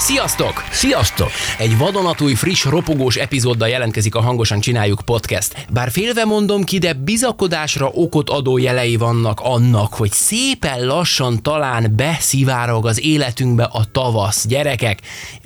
Sziasztok! Sziasztok! Egy vadonatúj, friss, ropogós epizóddal jelentkezik a Hangosan Csináljuk podcast. Bár félve mondom ki, de bizakodásra okot adó jelei vannak annak, hogy szépen lassan talán beszivárog az életünkbe a tavasz. Gyerekek,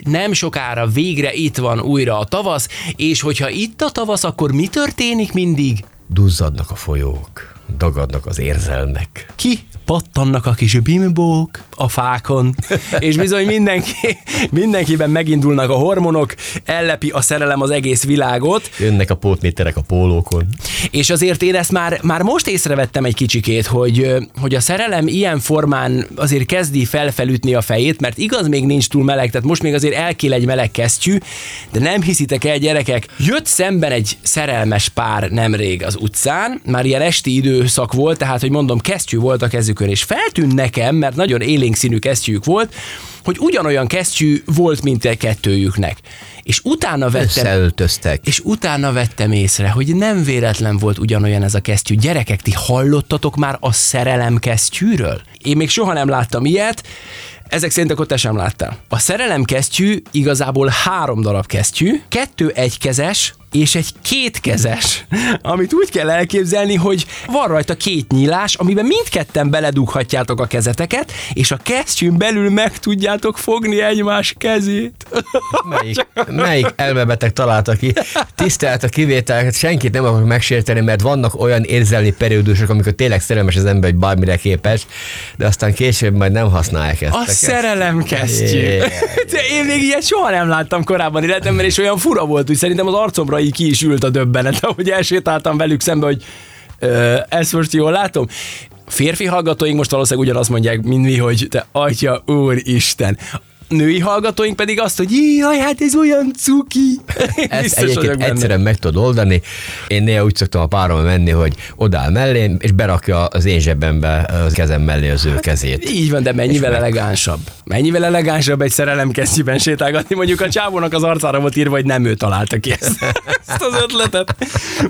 nem sokára végre itt van újra a tavasz, és hogyha itt a tavasz, akkor mi történik mindig? Duzzadnak a folyók, dagadnak az érzelmek. Ki pattannak a kis bimbók a fákon, és bizony mindenki, mindenkiben megindulnak a hormonok, ellepi a szerelem az egész világot. Jönnek a pótméterek a pólókon. És azért én ezt már, már most észrevettem egy kicsikét, hogy, hogy a szerelem ilyen formán azért kezdi felfelütni a fejét, mert igaz még nincs túl meleg, tehát most még azért elkél egy meleg kesztyű, de nem hiszitek el, gyerekek, jött szemben egy szerelmes pár nemrég az utcán, már ilyen esti időszak volt, tehát, hogy mondom, kesztyű volt a kezükön, és feltűnt nekem, mert nagyon élénk színű kesztyűjük volt, hogy ugyanolyan kesztyű volt, mint egy kettőjüknek. És utána vettem... Összeöltöztek. És utána vettem észre, hogy nem véletlen volt ugyanolyan ez a kesztyű. Gyerekek, ti hallottatok már a szerelem kesztyűről? Én még soha nem láttam ilyet, ezek szerint akkor te sem láttál. A szerelem kesztyű igazából három darab kesztyű, kettő egykezes, és egy kétkezes, amit úgy kell elképzelni, hogy van rajta két nyílás, amiben mindketten beledughatjátok a kezeteket, és a kesztyűn belül meg tudjátok fogni egymás kezét. Melyik, melyik elmebeteg találta ki? Tisztelt a kivételeket, senkit nem akarok megsérteni, mert vannak olyan érzelmi periódusok, amikor tényleg szerelmes az ember, hogy bármire képes, de aztán később majd nem használják ezt. A szerelem kesztyű. Yeah. De én még ilyet soha nem láttam korábban életemben, és olyan fura volt, hogy szerintem az arcomra így ki is ült a döbbenet, ahogy elsétáltam velük szembe, hogy ö, ezt most jól látom. Férfi hallgatóink most valószínűleg ugyanazt mondják, mint mi, hogy te atya, úristen női hallgatóink pedig azt, hogy jaj, hát ez olyan cuki. Ezt egyébként egyszerűen meg tudod oldani. Én néha úgy szoktam a párom menni, hogy odáll mellém, és berakja az én zsebembe a kezem mellé az ő hát, kezét. Így van, de mennyivel elegánsabb. Mennyivel elegánsabb egy szerelemkesztyűben sétálgatni. Mondjuk a csávónak az arcára volt írva, hogy nem ő találta ki ezt, ezt az ötletet.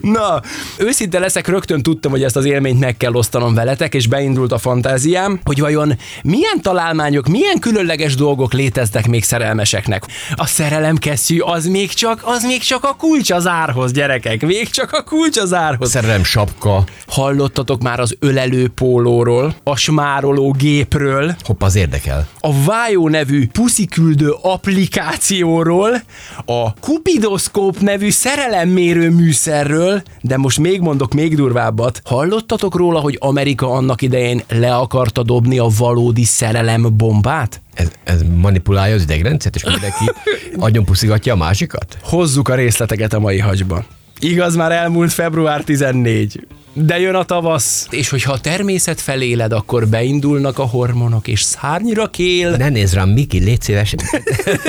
Na, őszinte leszek, rögtön tudtam, hogy ezt az élményt meg kell osztanom veletek, és beindult a fantáziám, hogy vajon milyen találmányok, milyen különleges dolgok léteznek még szerelmeseknek. A szerelem kesztyű az még csak, az még csak a kulcs az árhoz, gyerekek. Még csak a kulcs az árhoz. Szerelem sapka. Hallottatok már az ölelő pólóról, a smároló gépről. Hopp, az érdekel. A Vájó nevű pusziküldő applikációról, a Kupidoszkóp nevű szerelemmérő műszerről, de most még mondok még durvábbat. Hallottatok róla, hogy Amerika annak idején le akarta dobni a valódi szerelem bombát? Ez, ez manipulálja az idegrendszert, és mindenki agyon puszigatja a másikat? Hozzuk a részleteket a mai hagyba. Igaz, már elmúlt február 14. De jön a tavasz, és hogyha a természet feléled, akkor beindulnak a hormonok, és szárnyra kél. Ne nézz rám, Miki, légy szíves.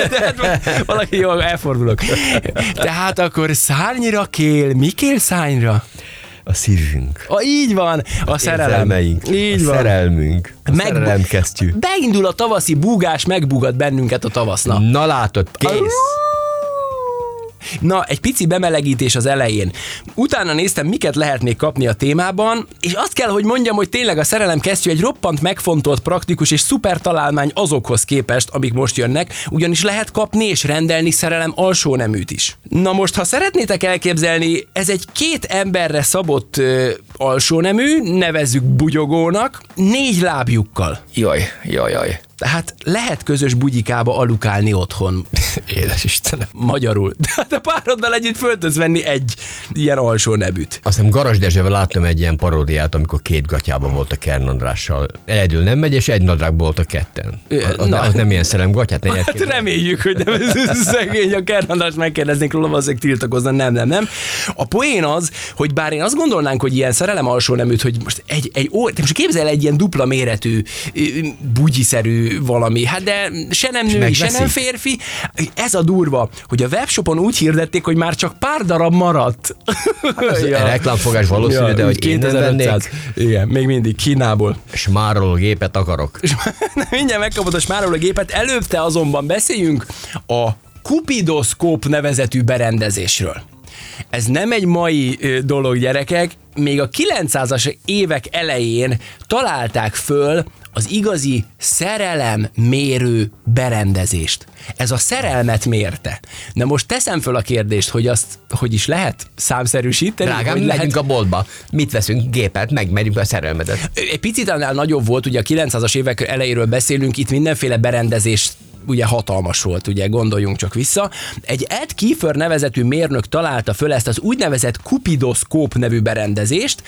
Valaki jól elfordulok. Tehát akkor szárnyra kél, mi kél szárnyra? A szívünk. A, így van, a szerelem. Így a van. szerelmünk. A Meg, szerelem kesztyű. Beindul a tavaszi búgás, megbúgat bennünket a tavasznak. Na látod, kész. Na, egy pici bemelegítés az elején. Utána néztem, miket lehet még kapni a témában, és azt kell, hogy mondjam, hogy tényleg a szerelem kesztyű egy roppant megfontolt, praktikus és szuper találmány azokhoz képest, amik most jönnek, ugyanis lehet kapni és rendelni szerelem alsó neműt is. Na most, ha szeretnétek elképzelni, ez egy két emberre szabott ö, alsó nemű, nevezzük bugyogónak, négy lábjukkal. Jaj, jaj, jaj. Tehát lehet közös bugyikába alukálni otthon. Édes Istenem. Magyarul. A pároddal együtt föl tudsz venni egy ilyen alsó nebüt. Azt hiszem Garas Dezsővel láttam egy ilyen paródiát, amikor két gatyában volt a Kern Andrással. Egyedül nem megy, és egy nadrágból volt a ketten. Az, Na. az nem ilyen szerelem gatyát. Ne hát reméljük, hogy nem ez szegény a Kern András megkérdeznénk róla, azért tiltakozna. Nem, nem, nem. A poén az, hogy bár én azt gondolnánk, hogy ilyen szerelem alsó neműt, hogy most egy, egy ó, most képzel egy ilyen dupla méretű, bugyiszerű valami. Hát de se nem nő, se nem férfi. Ez a durva, hogy a webshopon úgy hirdették, hogy már csak pár darab maradt. Ez reklámfogás valószínű, de hogy én nem 2500. vennék, Igen, még mindig Kínából. smároló gépet akarok. És mindjárt megkapod a smároló gépet, előtte azonban beszéljünk a kupidoszkóp nevezetű berendezésről. Ez nem egy mai dolog, gyerekek. Még a 900-as évek elején találták föl az igazi szerelem mérő berendezést. Ez a szerelmet mérte. Na most teszem föl a kérdést, hogy azt, hogy is lehet számszerűsíteni? Drágám, hogy lehet megyünk a boltba. Mit veszünk? Gépet, megmegyünk a szerelmedet. egy picit annál nagyobb volt, ugye a 900-as évek elejéről beszélünk, itt mindenféle berendezés ugye hatalmas volt, ugye gondoljunk csak vissza. Egy Ed Kiefer nevezetű mérnök találta föl ezt az úgynevezett kupidoszkóp nevű berendezést.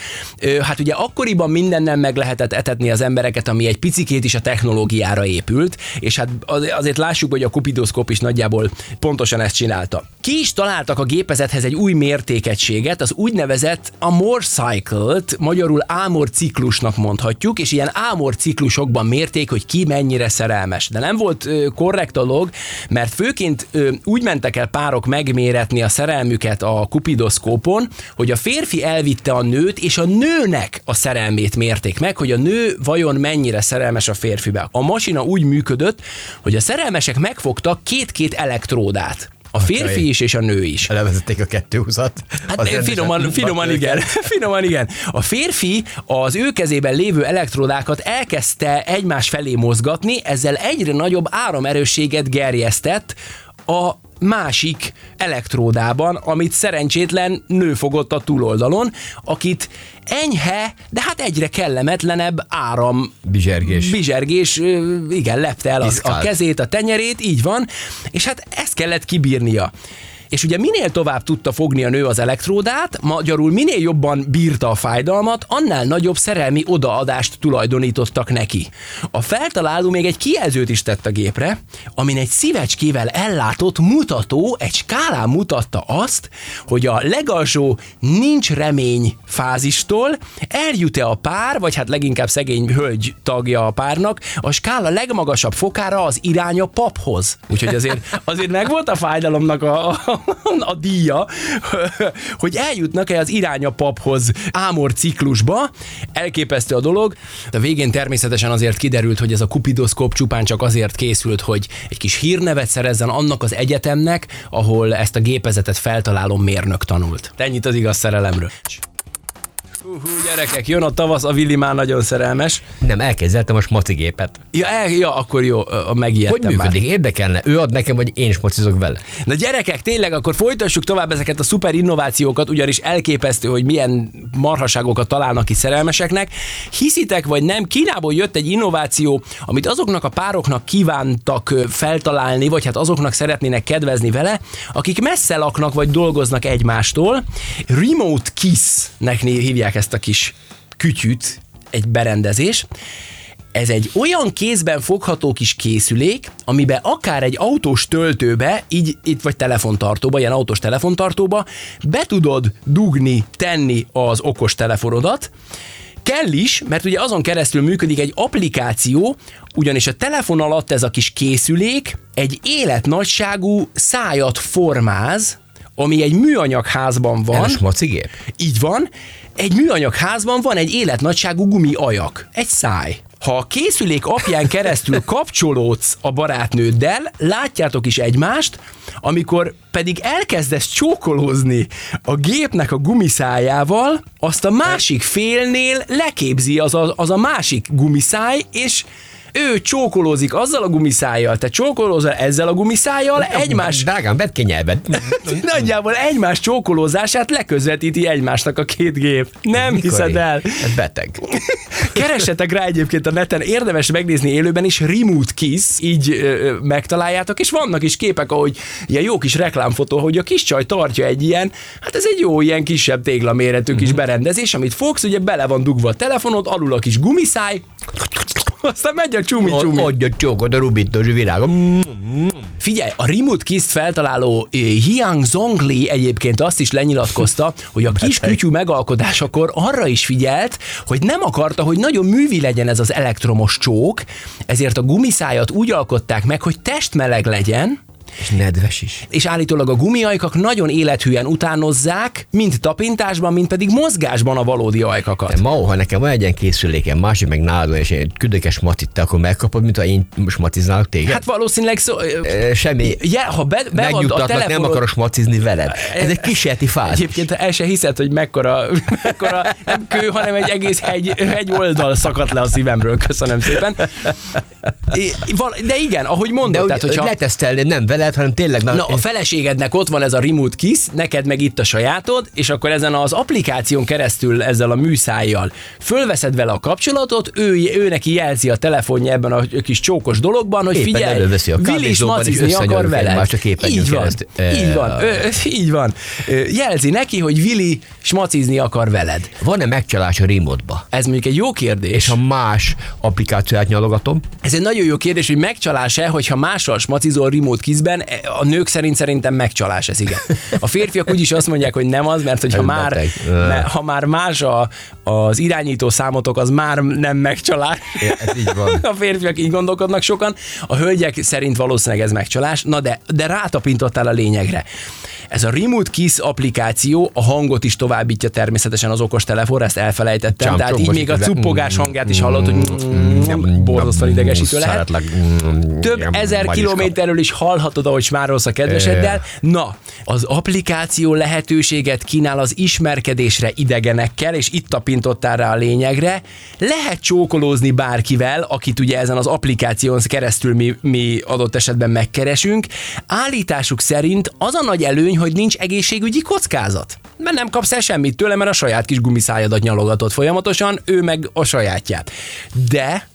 Hát ugye akkoriban mindennel meg lehetett etetni az embereket, ami egy picikét is a technológiára épült, és hát az- azért lássuk, hogy a kupidoszkóp is nagyjából pontosan ezt csinálta. Ki is találtak a gépezethez egy új mértékegységet, az úgynevezett Amor Cycle-t, magyarul ámor ciklusnak mondhatjuk, és ilyen ámor ciklusokban mérték, hogy ki mennyire szerelmes. De nem volt ö, korrekt dolog, mert főként ö, úgy mentek el párok megméretni a szerelmüket a kupidoszkópon, hogy a férfi elvitte a nőt, és a nőnek a szerelmét mérték meg, hogy a nő vajon mennyire szerelmes a férfibe. A masina úgy működött, hogy a szerelmesek megfogtak két-két elektródát. A férfi is és a nő is. Elevezették a 220-at. Hát Az finoman, finoman igen, finoman igen. A férfi az ő kezében lévő elektródákat elkezdte egymás felé mozgatni, ezzel egyre nagyobb áramerősséget gerjesztett a másik elektródában, amit szerencsétlen nő fogott a túloldalon, akit enyhe, de hát egyre kellemetlenebb áram Bizsergés. bizsergés, igen, lepte el a Piszkált. kezét, a tenyerét, így van, és hát ezt kellett kibírnia. És ugye minél tovább tudta fogni a nő az elektródát, magyarul minél jobban bírta a fájdalmat, annál nagyobb szerelmi odaadást tulajdonítottak neki. A feltaláló még egy kijelzőt is tett a gépre, amin egy szívecskével ellátott mutató egy skálán mutatta azt, hogy a legalsó nincs remény fázistól eljut-e a pár, vagy hát leginkább szegény hölgy tagja a párnak, a skála legmagasabb fokára az irány a paphoz. Úgyhogy azért, azért megvolt a fájdalomnak a, a, a díja, hogy eljutnak-e az irány a paphoz ámor ciklusba. Elképesztő a dolog. A végén természetesen azért kiderült, hogy ez a kupidoszkóp csupán csak azért készült, hogy egy kis hírnevet szerezzen annak az egyetemnek, ahol ezt a gépezetet feltaláló mérnök tanult. Ennyit az igaz szerelemről. Hú, hú, gyerekek, jön a tavasz, a Willi már nagyon szerelmes. Nem, elképzeltem a smacigépet. Ja, el, ja akkor jó, ö, Hogy megijedtem már. működik? Érdekelne. Ő ad nekem, vagy én smacizok vele. Na gyerekek, tényleg akkor folytassuk tovább ezeket a szuper innovációkat, ugyanis elképesztő, hogy milyen marhaságokat találnak ki szerelmeseknek. Hiszitek vagy nem, Kínából jött egy innováció, amit azoknak a pároknak kívántak feltalálni, vagy hát azoknak szeretnének kedvezni vele, akik messze laknak vagy dolgoznak egymástól. Remote Kiss-nek né- hívják ezt a kis kütyüt, egy berendezés. Ez egy olyan kézben fogható kis készülék, amiben akár egy autós töltőbe, így itt vagy telefontartóba, ilyen autós telefontartóba, be tudod dugni, tenni az okos telefonodat, Kell is, mert ugye azon keresztül működik egy applikáció, ugyanis a telefon alatt ez a kis készülék egy életnagyságú szájat formáz, ami egy műanyag házban van. Ez a smacigép? Így van, egy műanyag házban van egy életnagyságú gumi ajak, egy száj. Ha a készülék apján keresztül kapcsolódsz a barátnőddel, látjátok is egymást, amikor pedig elkezdesz csókolózni a gépnek a gumiszájával, azt a másik félnél leképzi az a, az a másik gumiszáj, és ő csókolózik azzal a gumiszájjal, te csókolózol ezzel a gumiszájjal, egymás Drágám, vedd ki nyelved. Nagyjából egymás csókolózását leközvetíti egymásnak a két gép. Nem Mikor hiszed el. Ez beteg. Keressetek rá egyébként a neten, érdemes megnézni élőben is, Remote Kiss, így ö, ö, megtaláljátok, és vannak is képek, ahogy ilyen jó kis reklámfotó, hogy a kis csaj tartja egy ilyen, hát ez egy jó ilyen kisebb téglaméretű kis berendezés, amit fogsz, ugye bele van dugva a telefonod, alul a kis gumiszáj, aztán megy a csumi-csumi. Adja csókot a rubintós virágom. Figyelj, a Remote kiss feltaláló eh, Hiang Zhongli egyébként azt is lenyilatkozta, hogy a kis kütyű megalkotásakor arra is figyelt, hogy nem akarta, hogy nagyon művi legyen ez az elektromos csók, ezért a gumiszájat úgy alkották meg, hogy testmeleg legyen, És nedves is. és állítólag a gumiajkak nagyon élethűen utánozzák, mind tapintásban, mind pedig mozgásban a valódi ajkakat. De ma, ha nekem van egy ilyen készülékem, másik meg nálad, és én küldök egy smatit, te akkor megkapod, mint ha én most matiználok téged? Hát valószínűleg szó, Ö, Semmi. Ja, ha be, bead a Megnyugtatlak, nem telefonod, akarok macizni veled. Ez egy kísérleti fázis. Egyébként el se hiszed, hogy mekkora, mekkora nem kő, hanem egy egész hegy, hegy oldal szakadt le a szívemről. Köszönöm szépen. De igen, ahogy De mondod, úgy tehát, hogyha... letesztelni nem veled, hanem tényleg... Na, a feleségednek ott van ez a remote kiss, neked meg itt a sajátod, és akkor ezen az applikáción keresztül, ezzel a műszájjal fölveszed vele a kapcsolatot, ő, ő neki jelzi a telefonja ebben a kis csókos dologban, hogy Éppen figyelj, előveszi a Willis macizni akar veled. képernyőn Így van, keresztül. így van, Eh, Ö, így van. Jelzi neki, hogy Willi smacizni akar veled. Van-e megcsalás a remote-ba? Ez mondjuk egy jó kérdés. És ha más applikációt nyalogatom, Ez egy nagyon jó kérdés, hogy megcsalás-e, hogyha mással smacizol remote kizben, a nők szerint szerintem megcsalás ez, igen. A férfiak úgyis azt mondják, hogy nem az, mert hogyha már, ha már más a, az irányító számotok, az már nem megcsalás. ez így van. A férfiak így gondolkodnak sokan, a hölgyek szerint valószínűleg ez megcsalás, na de, de rátapintottál a lényegre. Ez a Remote Kiss applikáció a hangot is továbbítja természetesen az okos telefonra, ezt elfelejtettem, Csám, tehát így még a közben. cuppogás hangját is hallott, hogy borzasztóan idegesítő lehet. Több ezer kilométerről is hallhatod, ahogy smárolsz a kedveseddel. Na, az applikáció lehetőséget kínál az ismerkedésre idegenekkel, és itt tapintottál rá a lényegre. Lehet csókolózni bárkivel, akit ugye ezen az applikáción keresztül mi, mi adott esetben megkeresünk. Állításuk szerint az a nagy előny, hogy nincs egészségügyi kockázat. Mert nem kapsz el semmit tőle, mert a saját kis gumiszájadat nyalogatod folyamatosan, ő meg a sajátját. De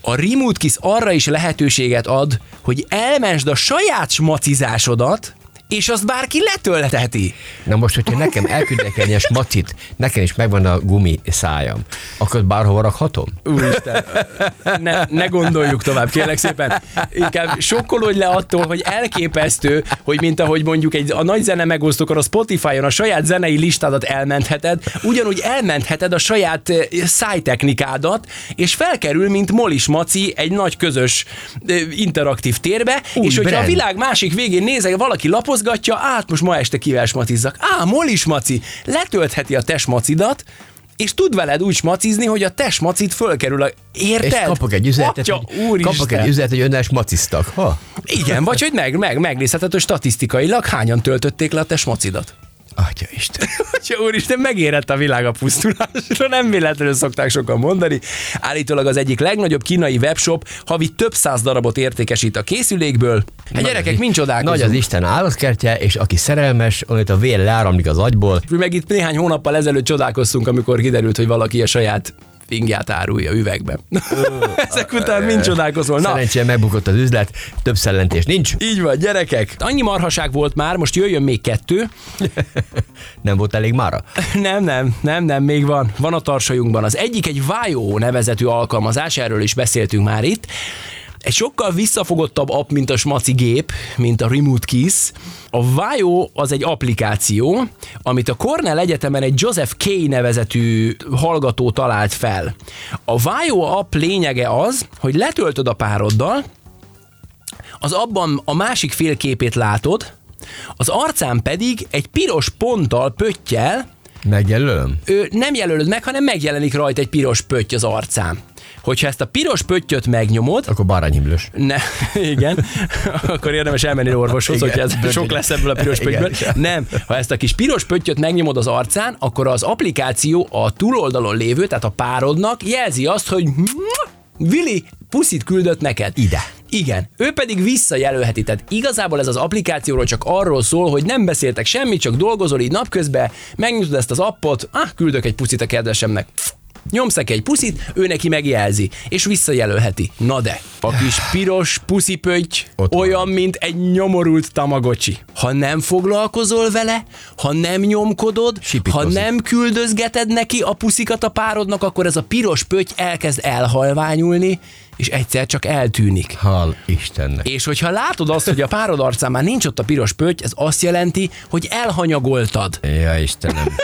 a Remote Kiss arra is lehetőséget ad, hogy elmensd a saját smacizásodat, és azt bárki letöltheti. Na most, hogyha nekem elküldek egy ilyen smacit, nekem is megvan a gumi szájam, akkor bárhova rakhatom? Úristen, ne, ne gondoljuk tovább, kérlek szépen. Inkább sokkolódj le attól, hogy elképesztő, hogy mint ahogy mondjuk egy, a nagy zene megosztókor a Spotify-on a saját zenei listádat elmentheted, ugyanúgy elmentheted a saját eh, szájtechnikádat, és felkerül, mint Molis Maci egy nagy közös eh, interaktív térbe, Új és hogyha a brand. világ másik végén nézek, valaki lapozgatja, át most ma este kivel smatizzak. Á, Molis Maci, letöltheti a te smacidat, és tud veled úgy smacizni, hogy a te smacit fölkerül a... Érted? És kapok egy üzenetet, Atya, hogy, úristen. kapok egy üzenetet, hogy önnel smaciztak. Ha? Igen, vagy hogy meg, meg, megnézheted, hogy statisztikailag hányan töltötték le a te smocidat. Atya Isten. Atya úristen, megérett a világ a pusztulásra, nem véletlenül szokták sokan mondani. Állítólag az egyik legnagyobb kínai webshop havi több száz darabot értékesít a készülékből. Hát gyerekek, mind csodálkozunk. Nagy az Isten állatkertje, és aki szerelmes, onnit a vér leáramlik az agyból, Mi meg itt néhány hónappal ezelőtt csodálkoztunk, amikor kiderült, hogy valaki a saját fingját árulja üvegbe. Ezek után mind csodálkozol. Na, szerencsére megbukott az üzlet, több szellentés nincs, így van, gyerekek. Annyi marhaság volt már, most jöjjön még kettő. nem volt elég mára. Nem, nem, nem, nem, még van. Van a tarsajunkban. Az egyik egy Vajo nevezetű alkalmazás, erről is beszéltünk már itt. Egy sokkal visszafogottabb app, mint a smaci gép, mint a Remote Kiss. A Vajo az egy applikáció, amit a Cornell Egyetemen egy Joseph K. nevezetű hallgató talált fel. A Vajo app lényege az, hogy letöltöd a pároddal, az abban a másik fél képét látod, az arcán pedig egy piros ponttal pöttyel, Megjelölöm? ő nem jelölöd meg, hanem megjelenik rajta egy piros pötty az arcán. Hogyha ezt a piros pöttyöt megnyomod, Akkor bárányimlős. ne, igen, akkor érdemes elmenni orvoshoz, Igen, hogyha ez bötty. sok lesz ebből a piros Igen. pöttyből. Nem, ha ezt a kis piros pöttyöt megnyomod az arcán, akkor az applikáció a túloldalon lévő, tehát a párodnak jelzi azt, hogy Vili, puszit küldött neked. Ide. Igen, ő pedig visszajelölheti. Tehát igazából ez az applikációról csak arról szól, hogy nem beszéltek semmit, csak dolgozol így napközben, megnyitod ezt az appot, ah, küldök egy puszit a kedvesemnek. Nyomsz neki egy puszit, ő neki megjelzi, és visszajelölheti. Na de, a kis piros van. olyan, mint egy nyomorult tamagocsi. Ha nem foglalkozol vele, ha nem nyomkodod, ha Sipitozik. nem küldözgeted neki a puszikat a párodnak, akkor ez a piros pötty elkezd elhalványulni, és egyszer csak eltűnik. Hal Istennek. És hogyha látod azt, hogy a párod arcán már nincs ott a piros pötty, ez azt jelenti, hogy elhanyagoltad. Ja, Istenem.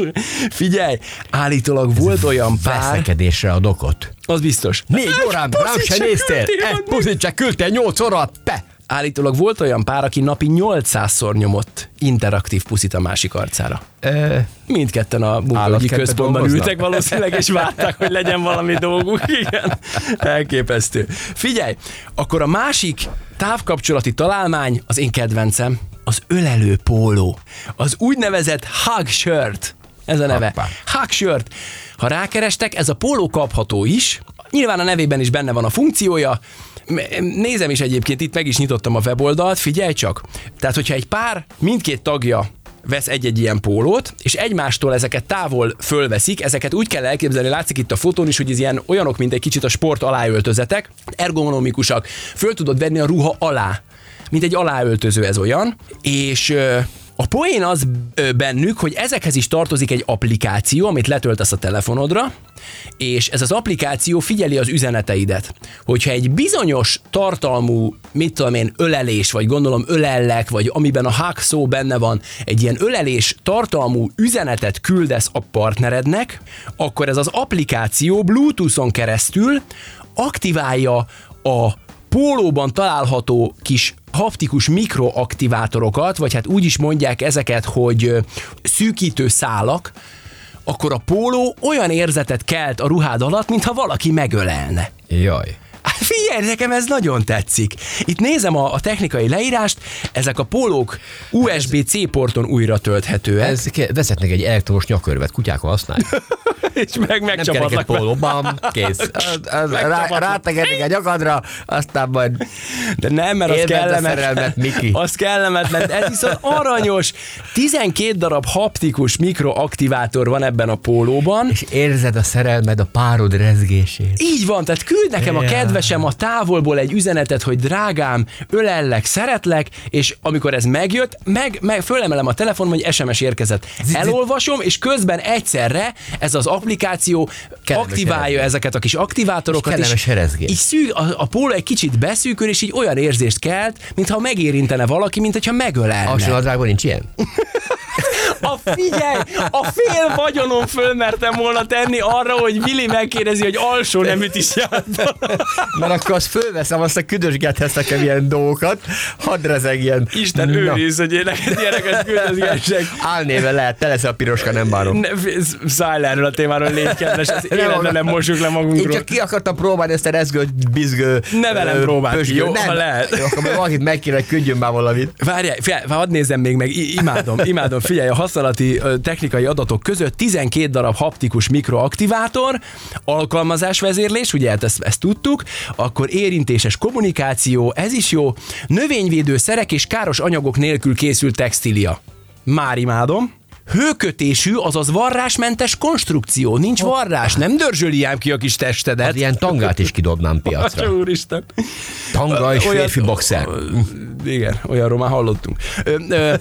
Figyelj, állítólag volt olyan pár, Veszekedésre ad okot. az biztos. Négy órán rám se néztél. Egy puszit se küldtél nyolc óra, pe! Állítólag volt olyan pár, aki napi 800-szor nyomott interaktív puszit a másik arcára. Ö, Mindketten a Állatkertben központban dolgoznak? ültek valószínűleg, és várták, hogy legyen valami dolguk. Igen, elképesztő. Figyelj, akkor a másik távkapcsolati találmány, az én kedvencem, az ölelő póló. Az úgynevezett hug shirt. Ez a neve. Hoppá. Hug shirt. Ha rákerestek, ez a póló kapható is. Nyilván a nevében is benne van a funkciója. Nézem is egyébként, itt meg is nyitottam a weboldalt, figyelj csak. Tehát, hogyha egy pár, mindkét tagja vesz egy-egy ilyen pólót, és egymástól ezeket távol fölveszik, ezeket úgy kell elképzelni, látszik itt a fotón is, hogy ez ilyen olyanok, mint egy kicsit a sport aláöltözetek, ergonomikusak, föl tudod venni a ruha alá, mint egy aláöltöző ez olyan, és a poén az bennük, hogy ezekhez is tartozik egy applikáció, amit letöltesz a telefonodra, és ez az applikáció figyeli az üzeneteidet. Hogyha egy bizonyos tartalmú, mit tudom én, ölelés, vagy gondolom ölellek, vagy amiben a hack szó benne van, egy ilyen ölelés tartalmú üzenetet küldesz a partnerednek, akkor ez az applikáció Bluetooth-on keresztül aktiválja a pólóban található kis haptikus mikroaktivátorokat, vagy hát úgy is mondják ezeket, hogy szűkítő szálak, akkor a póló olyan érzetet kelt a ruhád alatt, mintha valaki megölelne. jaj. Hát Figyelj, nekem ez nagyon tetszik. Itt nézem a, a technikai leírást, ezek a pólók USB-C porton újra tölthetőek, Ez vezetnek egy elektromos nyakörvet, kutyákon használják. és meg Nem kell neked megcsapatlak. póló, bam, kész. Az- az- Rá, rátegetik a nyakadra, aztán majd De nem, mert az Élvedd a kellemet. szerelmet, Miki. Az kellemetlen. Ez viszont aranyos. 12 darab haptikus mikroaktivátor van ebben a pólóban. és érzed a szerelmed, a párod rezgését. Így van, tehát küld nekem a Ja. Kedvesem a távolból egy üzenetet, hogy drágám, ölellek, szeretlek, és amikor ez megjött, meg, meg fölemelem a telefon, hogy SMS érkezett. Elolvasom, és közben egyszerre ez az applikáció Kellemes aktiválja erezgés. ezeket a kis aktivátorokat, És kellemes erezgés. így szűk, a, a póló egy kicsit beszűkül, és így olyan érzést kelt, mintha megérintene valaki, mint hogyha megölelne. Alsónadrágban nincs ilyen? A figyelj, a fél vagyonom fölmertem volna tenni arra, hogy Vili megkérdezi, hogy alsó neműt is jártam. Mert akkor azt fölveszem, azt a küldösgethetsz nekem ilyen dolgokat, hadd rezegjen. Isten Na, őriz, hogy én neked ilyeneket küldözgessek. Álnéve lehet, te leszel a piroska, nem bánom. Ne, szállj le erről a témáról, légy kedves, az életben nem mossuk le Én magunkról. csak ki akartam próbálni ezt a rezgő, bizgő... Ne velem pösgő- jó? Nem, Ha lehet. Jó, akkor valakit meg kéne, küldjön már valamit. Várjál, figyelj, hadd nézzem még meg, I- imádom, imádom, figyelj, a használati technikai adatok között 12 darab haptikus mikroaktivátor, alkalmazásvezérlés, ugye hát ezt, ezt tudtuk, akkor érintéses kommunikáció, ez is jó, növényvédő szerek és káros anyagok nélkül készült textília. Már imádom. Hőkötésű, azaz varrásmentes konstrukció. Nincs varrás, nem dörzsöli ám ki a kis testedet. Hát ilyen tangát is kidobnám piacra. Úristen. Tanga és Olyan- férfi boxer. Igen, olyanról már hallottunk. Ö, ö,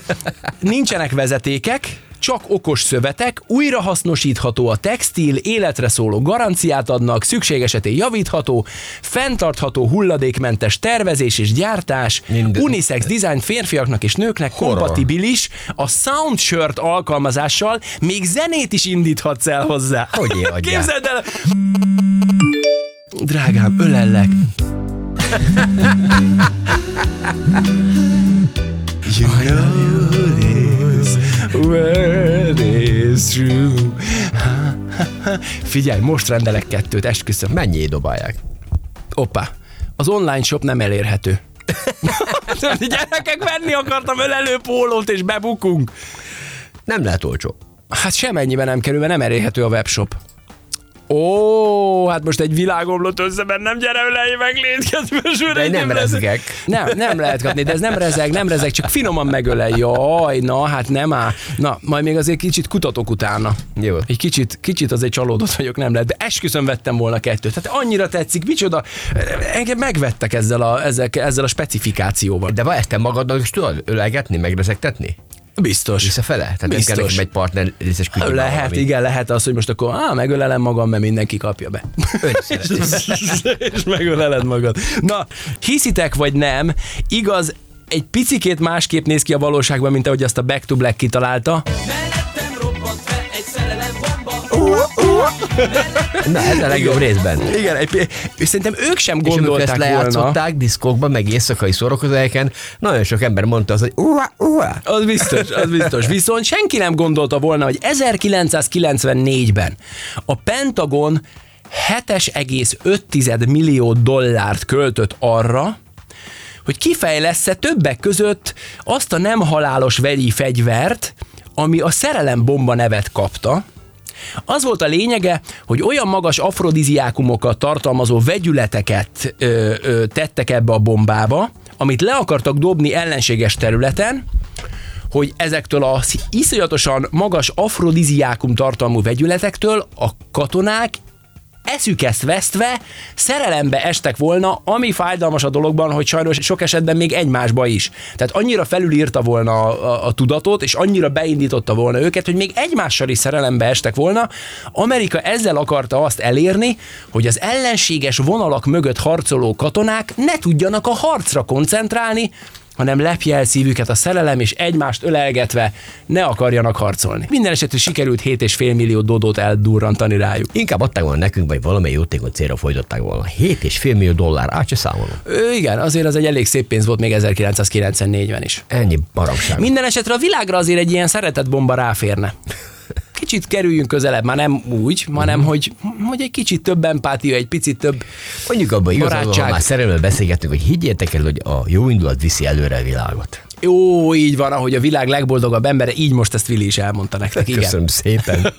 nincsenek vezetékek, csak okos szövetek, újrahasznosítható a textil, életre szóló garanciát adnak, szükség esetén javítható, fenntartható hulladékmentes tervezés és gyártás, Minden. unisex design férfiaknak és nőknek Horror. kompatibilis, a Soundshirt alkalmazással még zenét is indíthatsz el hozzá. Hogy? Képzeld el! Drágám, ölellek. You know this true. Figyelj, most rendelek kettőt, esküszöm. Mennyi dobálják? Oppá, az online shop nem elérhető. Gyerekek, venni akartam ölelő pólót, és bebukunk. Nem lehet olcsó. Hát semennyiben nem kerül, mert nem elérhető a webshop. Ó, hát most egy világ omlott össze bennem, gyere ölelj meg, légy kedves egy nem rezgek. Nem, nem lehet kapni, de ez nem rezeg, nem rezeg, csak finoman megölel. Jaj, na, hát nem áll. Na, majd még azért kicsit kutatok utána. Jó. Egy kicsit, kicsit azért csalódott vagyok, nem lehet, de esküszöm vettem volna kettőt. Tehát annyira tetszik, micsoda, engem megvettek ezzel a, ezzel, ezzel a specifikációval. De va, ezt te magadnak is tudod ölelgetni, megrezegtetni? Biztos. Visszafele? Tehát nem kell Biztos. nekem egy partner részes kütyű. Lehet, igen, lehet az, hogy most akkor á, megölelem magam, mert mindenki kapja be. és megöleled magad. Na, hiszitek vagy nem, igaz, egy picikét másképp néz ki a valóságban, mint ahogy azt a Back to Black kitalálta. Na, ez a legjobb részben. Igen, egy, szerintem ők sem És amikor ezt gondolták volna. lejátszották diszkókban, meg éjszakai szórakozóhelyeken, nagyon sok ember mondta az, hogy ua, ua. Az biztos, az biztos. Viszont senki nem gondolta volna, hogy 1994-ben a Pentagon 7,5 millió dollárt költött arra, hogy kifejlesz többek között azt a nem halálos vegyi fegyvert, ami a szerelembomba nevet kapta, az volt a lényege, hogy olyan magas afrodiziákumokat tartalmazó vegyületeket ö, ö, tettek ebbe a bombába, amit le akartak dobni ellenséges területen, hogy ezektől a iszonyatosan magas afrodiziákum tartalmú vegyületektől a katonák eszüket vesztve szerelembe estek volna, ami fájdalmas a dologban, hogy sajnos sok esetben még egymásba is. Tehát annyira felülírta volna a, a, a tudatot, és annyira beindította volna őket, hogy még egymással is szerelembe estek volna. Amerika ezzel akarta azt elérni, hogy az ellenséges vonalak mögött harcoló katonák ne tudjanak a harcra koncentrálni, hanem lepje el szívüket a szerelem, és egymást ölelgetve ne akarjanak harcolni. Minden esetre sikerült 7,5 millió dodót eldurrantani rájuk. Inkább adták volna nekünk, vagy valamely jótékony célra folytatták volna. 7,5 millió dollár, át se számolom. Ö, igen, azért az egy elég szép pénz volt még 1994-ben is. Ennyi baromság. Minden esetre a világra azért egy ilyen szeretett bomba ráférne. Kicsit kerüljünk közelebb, már nem úgy, hanem hogy, hogy egy kicsit több empátia, egy picit több Mondjuk abban igazából, ha már szerelemmel beszélgetünk, hogy higgyétek el, hogy a jó indulat viszi előre a világot. Jó, így van, ahogy a világ legboldogabb embere, így most ezt Vili is elmondta nektek. Igen. Köszönöm szépen.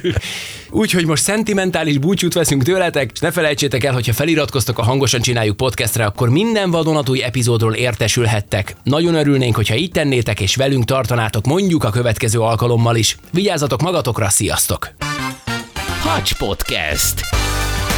Úgyhogy most szentimentális búcsút veszünk tőletek, és ne felejtsétek el, hogyha feliratkoztok a Hangosan Csináljuk podcastra, akkor minden vadonatúj epizódról értesülhettek. Nagyon örülnénk, hogyha így tennétek, és velünk tartanátok mondjuk a következő alkalommal is. Vigyázzatok magatokra, sziasztok! Hacs Podcast.